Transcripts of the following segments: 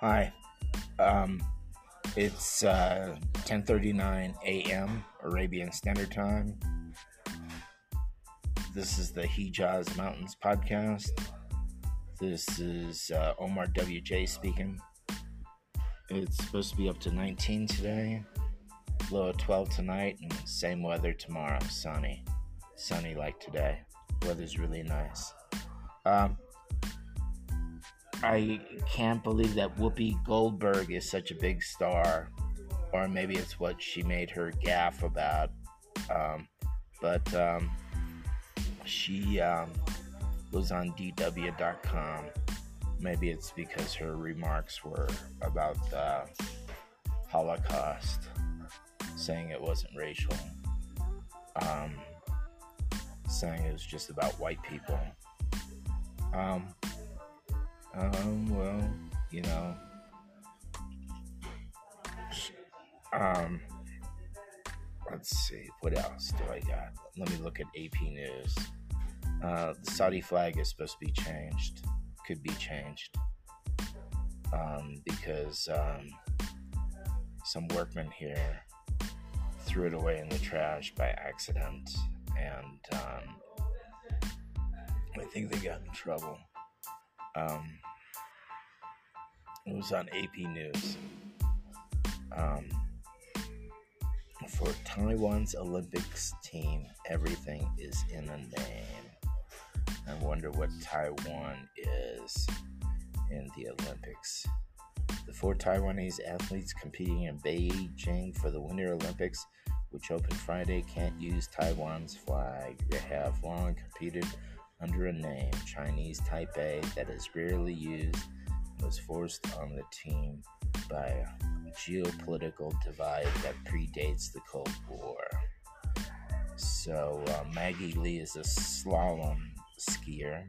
Hi. Um, it's uh, 10:39 a.m. Arabian Standard Time. This is the Hijaz Mountains podcast. This is uh, Omar WJ speaking. It's supposed to be up to 19 today, low of 12 tonight, and same weather tomorrow. Sunny, sunny like today. Weather's really nice. Um, I can't believe that Whoopi Goldberg is such a big star, or maybe it's what she made her gaff about. Um, but um, she um, was on DW.com. Maybe it's because her remarks were about the Holocaust, saying it wasn't racial, um, saying it was just about white people. Um, um, well, you know, um, let's see, what else do I got? Let me look at AP News. Uh, the Saudi flag is supposed to be changed, could be changed, um, because um, some workmen here threw it away in the trash by accident, and um, I think they got in trouble. Um, it was on AP News. Um, for Taiwan's Olympics team, everything is in a name. I wonder what Taiwan is in the Olympics. The four Taiwanese athletes competing in Beijing for the Winter Olympics, which open Friday, can't use Taiwan's flag. They have long competed under a name, Chinese Taipei, that is rarely used was forced on the team by a geopolitical divide that predates the Cold War. So uh, Maggie Lee is a slalom skier.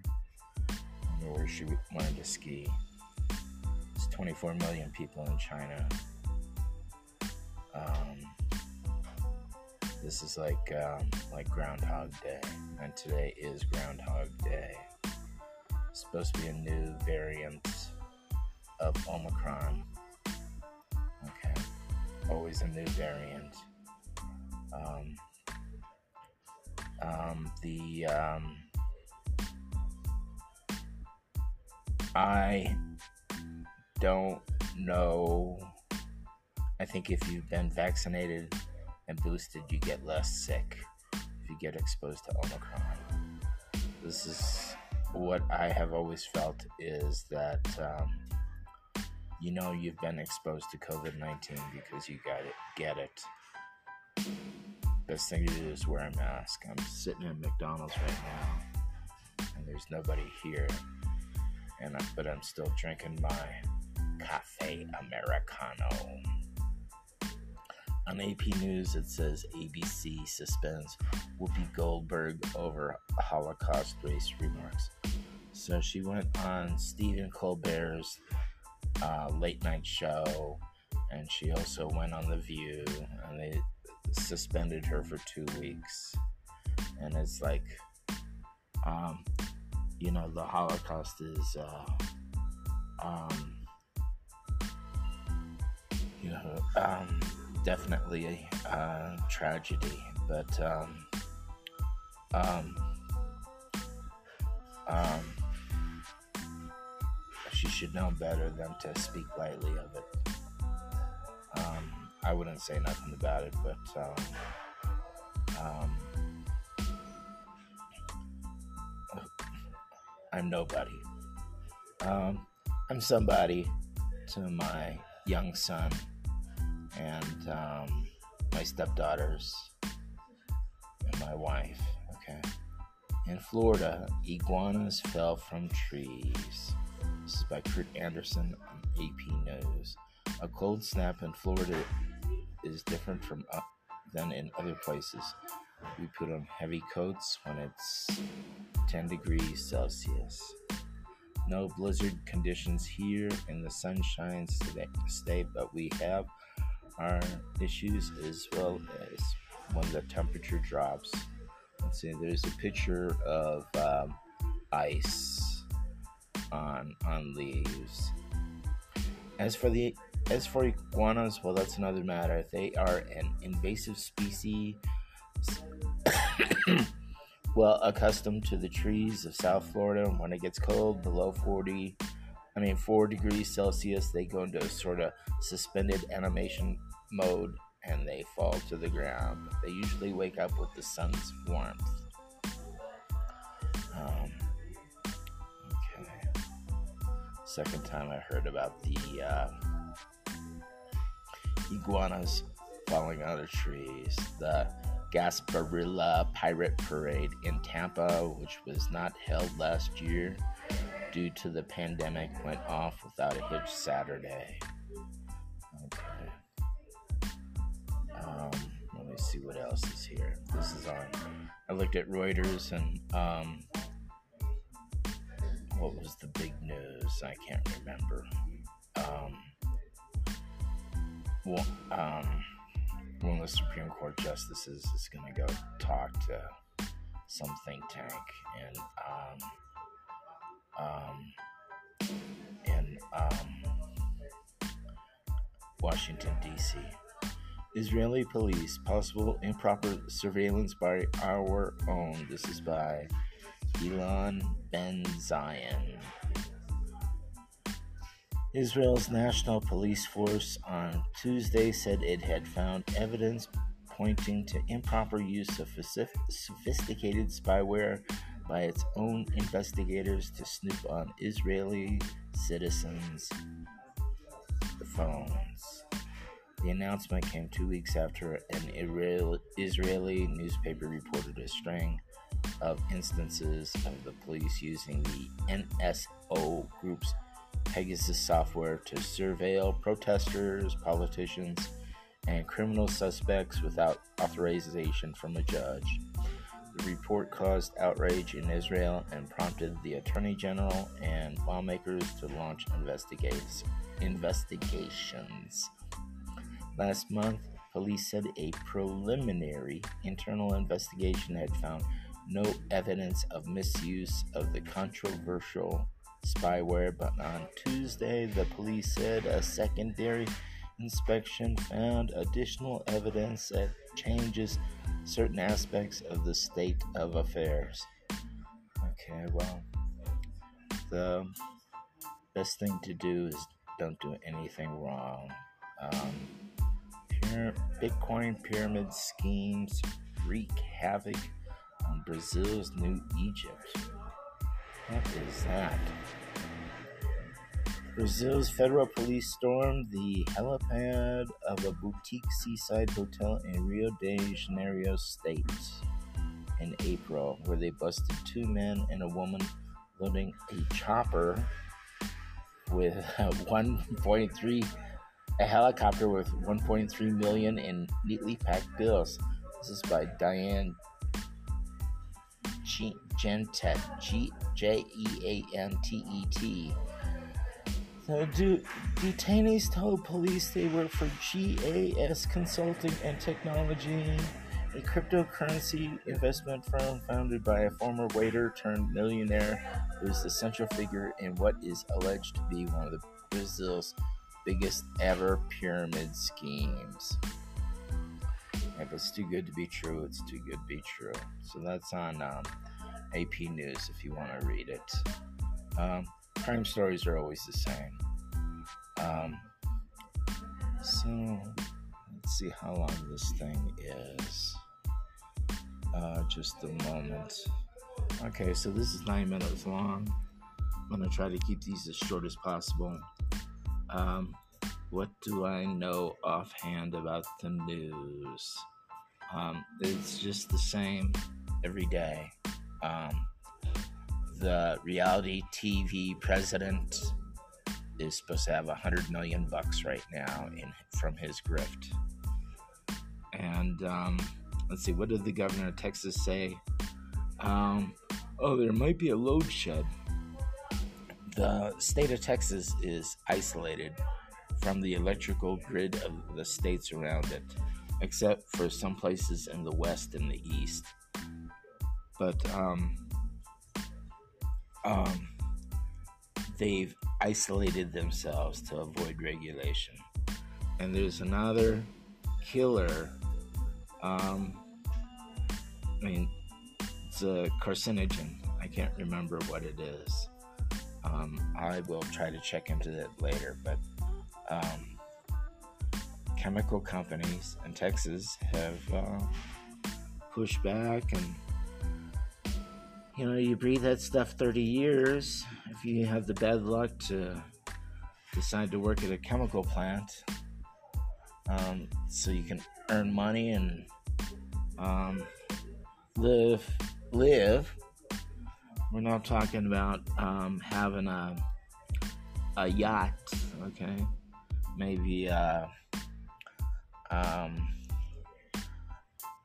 I wonder where she wanted to ski. There's 24 million people in China. Um, this is like um, like Groundhog Day, and today is Groundhog Day. It's supposed to be a new variant of Omicron. Okay, always a new variant. Um, um, the um, I don't know. I think if you've been vaccinated and boosted, you get less sick if you get exposed to Omicron. This is what I have always felt is that um, you know you've been exposed to COVID 19 because you got it, get it. Best thing to do is wear a mask. I'm sitting in McDonald's right now, and there's nobody here, and I, but I'm still drinking my cafe americano. On AP News, it says ABC suspends Whoopi Goldberg over Holocaust race remarks. So she went on Stephen Colbert's uh, late night show, and she also went on The View, and they suspended her for two weeks. And it's like, um, you know, the Holocaust is, uh, um, you know, um, definitely a uh, tragedy, but um, um, um, she should know better than to speak lightly of it. Um, I wouldn't say nothing about it, but um, um, I'm nobody. Um, I'm somebody to my young son and um, my stepdaughters and my wife. Okay. In Florida, iguanas fell from trees. This is by Curt Anderson on AP News. A cold snap in Florida is different from than in other places. We put on heavy coats when it's 10 degrees Celsius. No blizzard conditions here, and the sun shines today, but we have our issues as well as when the temperature drops. Let's see, there's a picture of um, ice on on leaves. As for the as for iguanas, well, that's another matter. They are an invasive species, well accustomed to the trees of South Florida. When it gets cold, below 40, I mean 4 degrees Celsius, they go into a sort of suspended animation mode and they fall to the ground. They usually wake up with the sun's warmth. Um, Second time I heard about the uh, iguanas falling out of trees. The Gasparilla Pirate Parade in Tampa, which was not held last year due to the pandemic, went off without a hitch Saturday. Okay. Um, let me see what else is here. This is on. I looked at Reuters and um, what was the big news? I can't remember. Um, well, um, one of the Supreme Court justices is going to go talk to some think tank in um, um, in um, Washington D.C. Israeli police possible improper surveillance by our own. This is by Ilan Ben Zion. Israel's National Police Force on Tuesday said it had found evidence pointing to improper use of sophisticated spyware by its own investigators to snoop on Israeli citizens' phones. The announcement came two weeks after an Israeli newspaper reported a string of instances of the police using the NSO group's Pegasus software to surveil protesters, politicians, and criminal suspects without authorization from a judge. The report caused outrage in Israel and prompted the Attorney General and lawmakers to launch investigations. Last month, police said a preliminary internal investigation had found no evidence of misuse of the controversial spyware, but on Tuesday, the police said a secondary inspection found additional evidence that changes certain aspects of the state of affairs. Okay, well, the best thing to do is don't do anything wrong. Um, Bitcoin pyramid schemes wreak havoc on Brazil's new Egypt. What is that? Brazil's federal police stormed the helipad of a boutique seaside hotel in Rio de Janeiro state in April, where they busted two men and a woman loading a chopper with uh, 1.3 a helicopter with 1.3 million in neatly packed bills. This is by Diane Jeantet, G J E A N T E T. Do, detainees told police they work for GAS Consulting and Technology, a cryptocurrency investment firm founded by a former waiter turned millionaire who is the central figure in what is alleged to be one of Brazil's biggest ever pyramid schemes. If it's too good to be true, it's too good to be true. So that's on um, AP News if you want to read it. Um, crime stories are always the same. Um, so let's see how long this thing is. Uh, just a moment. Okay, so this is nine minutes long. I'm gonna try to keep these as short as possible. Um, what do I know offhand about the news? Um, it's just the same every day. Um, the reality TV president is supposed to have a hundred million bucks right now in from his grift. And um, let's see, what did the governor of Texas say? Um, oh, there might be a load shed. The state of Texas is isolated from the electrical grid of the states around it, except for some places in the west and the east. But um, um, they've isolated themselves to avoid regulation. And there's another killer. Um, I mean, it's a carcinogen. I can't remember what it is. Um, I will try to check into that later, but um, chemical companies in Texas have uh, pushed back, and you know, you breathe that stuff 30 years. If you have the bad luck to decide to work at a chemical plant, um, so you can earn money and um, live live. We're not talking about um, having a a yacht, okay? Maybe uh, um,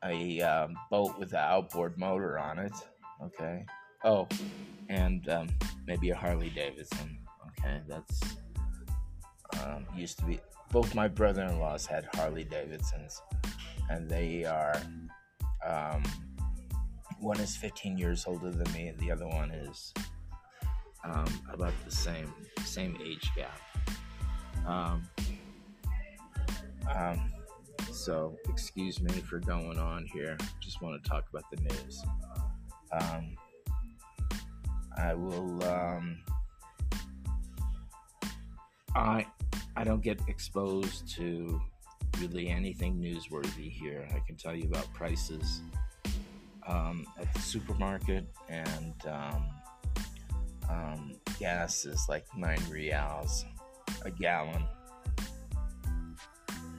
a um, boat with an outboard motor on it, okay? Oh, and um, maybe a Harley Davidson, okay? That's um, used to be. Both my brother-in-laws had Harley Davidsons, and they are um, one is 15 years older than me, the other one is um, about the same same age gap. So, excuse me for going on here. Just want to talk about the news. Um, I will. Um, I I don't get exposed to really anything newsworthy here. I can tell you about prices um, at the supermarket, and um, um, gas is like nine riyals a gallon,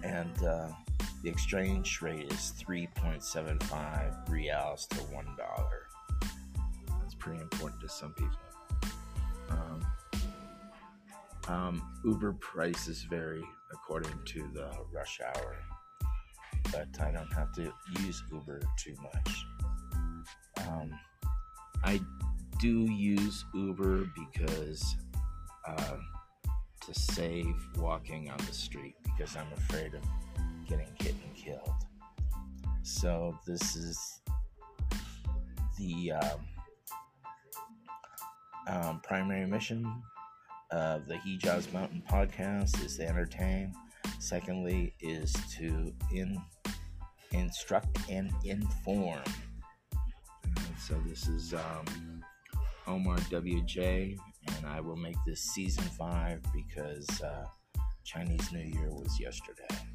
and uh, the exchange rate is 3.75 riyals to one dollar. That's pretty important to some people. Um, um, Uber prices vary according to the rush hour, but I don't have to use Uber too much. Um, I do use Uber because uh, to save walking on the street because I'm afraid of getting killed. So this is the um, um, primary mission of the Hijaz Mountain podcast is to entertain. Secondly, is to in instruct and inform. So this is um, Omar WJ, and I will make this season five because uh, Chinese New Year was yesterday.